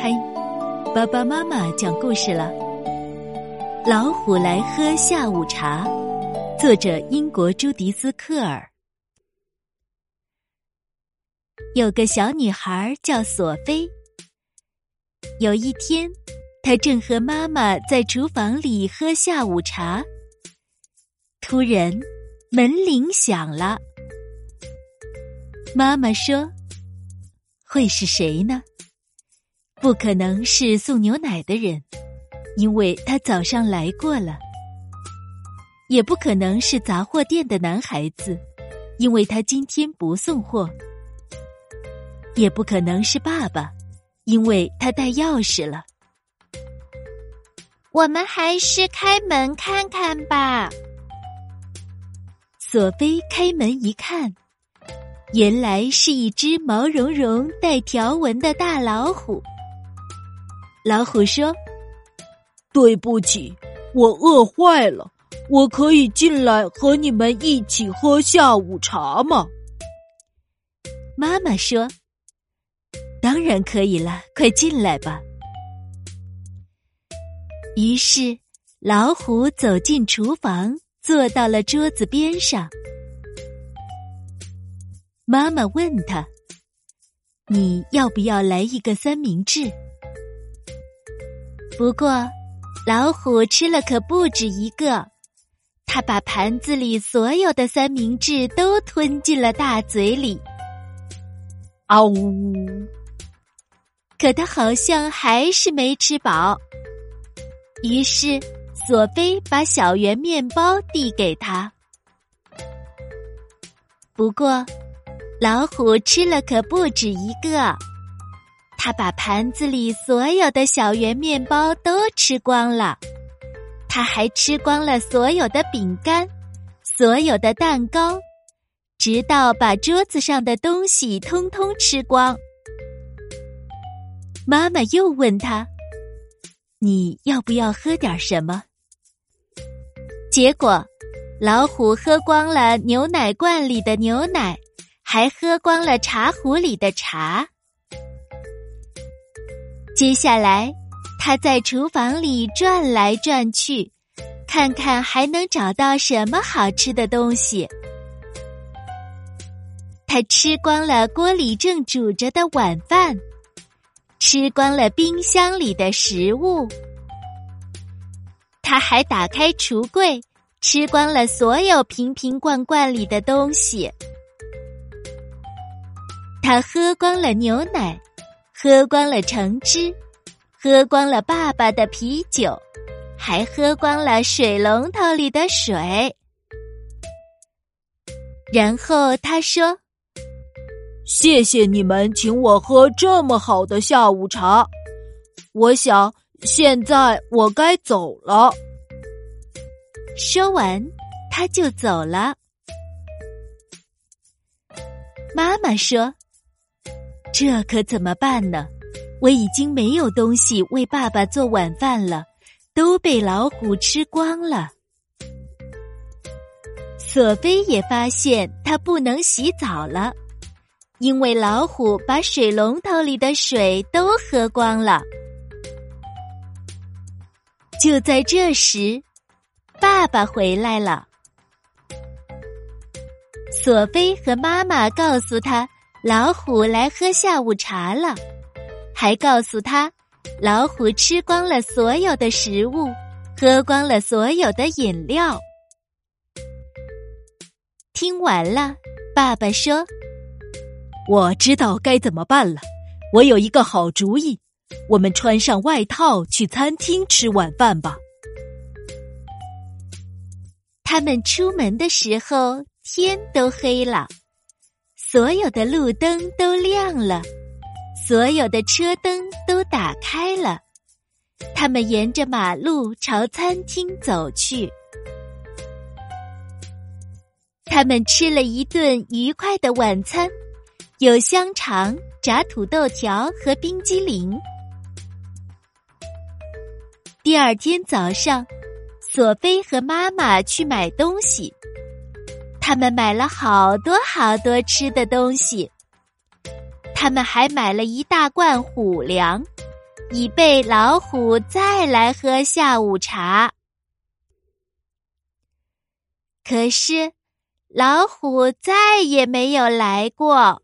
嗨，爸爸妈妈讲故事了。老虎来喝下午茶，作者英国朱迪斯·科尔。有个小女孩叫索菲。有一天，她正和妈妈在厨房里喝下午茶，突然门铃响了。妈妈说：“会是谁呢？”不可能是送牛奶的人，因为他早上来过了；也不可能是杂货店的男孩子，因为他今天不送货；也不可能是爸爸，因为他带钥匙了。我们还是开门看看吧。索菲开门一看，原来是一只毛茸茸、带条纹的大老虎。老虎说：“对不起，我饿坏了。我可以进来和你们一起喝下午茶吗？”妈妈说：“当然可以了，快进来吧。”于是，老虎走进厨房，坐到了桌子边上。妈妈问他：“你要不要来一个三明治？”不过，老虎吃了可不止一个，它把盘子里所有的三明治都吞进了大嘴里。嗷呜！可它好像还是没吃饱。于是，索菲把小圆面包递给他。不过，老虎吃了可不止一个。他把盘子里所有的小圆面包都吃光了，他还吃光了所有的饼干，所有的蛋糕，直到把桌子上的东西通通吃光。妈妈又问他：“你要不要喝点什么？”结果，老虎喝光了牛奶罐里的牛奶，还喝光了茶壶里的茶。接下来，他在厨房里转来转去，看看还能找到什么好吃的东西。他吃光了锅里正煮着的晚饭，吃光了冰箱里的食物。他还打开橱柜，吃光了所有瓶瓶罐罐里的东西。他喝光了牛奶。喝光了橙汁，喝光了爸爸的啤酒，还喝光了水龙头里的水。然后他说：“谢谢你们请我喝这么好的下午茶。我想现在我该走了。”说完，他就走了。妈妈说。这可怎么办呢？我已经没有东西为爸爸做晚饭了，都被老虎吃光了。索菲也发现他不能洗澡了，因为老虎把水龙头里的水都喝光了。就在这时，爸爸回来了。索菲和妈妈告诉他。老虎来喝下午茶了，还告诉他，老虎吃光了所有的食物，喝光了所有的饮料。听完了，爸爸说：“我知道该怎么办了，我有一个好主意，我们穿上外套去餐厅吃晚饭吧。”他们出门的时候，天都黑了。所有的路灯都亮了，所有的车灯都打开了。他们沿着马路朝餐厅走去。他们吃了一顿愉快的晚餐，有香肠、炸土豆条和冰激凌。第二天早上，索菲和妈妈去买东西。他们买了好多好多吃的东西。他们还买了一大罐虎粮以备老虎再来喝下午茶。可是老虎再也没有来过。